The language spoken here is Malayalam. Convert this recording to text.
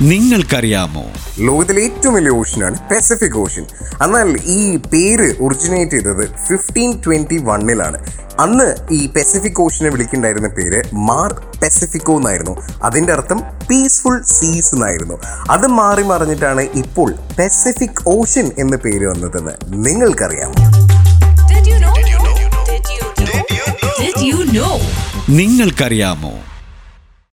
നിങ്ങൾക്കറിയാമോ? ലോകത്തിലെ ഏറ്റവും വലിയ ഓഷ്യനാണ് പസഫിക് ഓഷ്യൻ എന്നാൽ ഈ പേര് ഒറിജിനേറ്റ് ചെയ്തത് ഫിഫ്റ്റീൻ ട്വന്റി വണ്ണിലാണ് അന്ന് ഈ പസഫിക് ഓഷ്യനെ വിളിക്കുന്നുണ്ടായിരുന്ന പേര് മാർ പസഫിക്കോ എന്നായിരുന്നു. അതിന്റെ അർത്ഥം പീസ്ഫുൾ സീസ് എന്നായിരുന്നു. അത് മാറി മറിഞ്ഞിട്ടാണ് ഇപ്പോൾ പസഫിക് ഓഷ്യൻ എന്ന പേര് വന്നതെന്ന് നിങ്ങൾക്കറിയാമോ? നിങ്ങൾക്കറിയാമോ?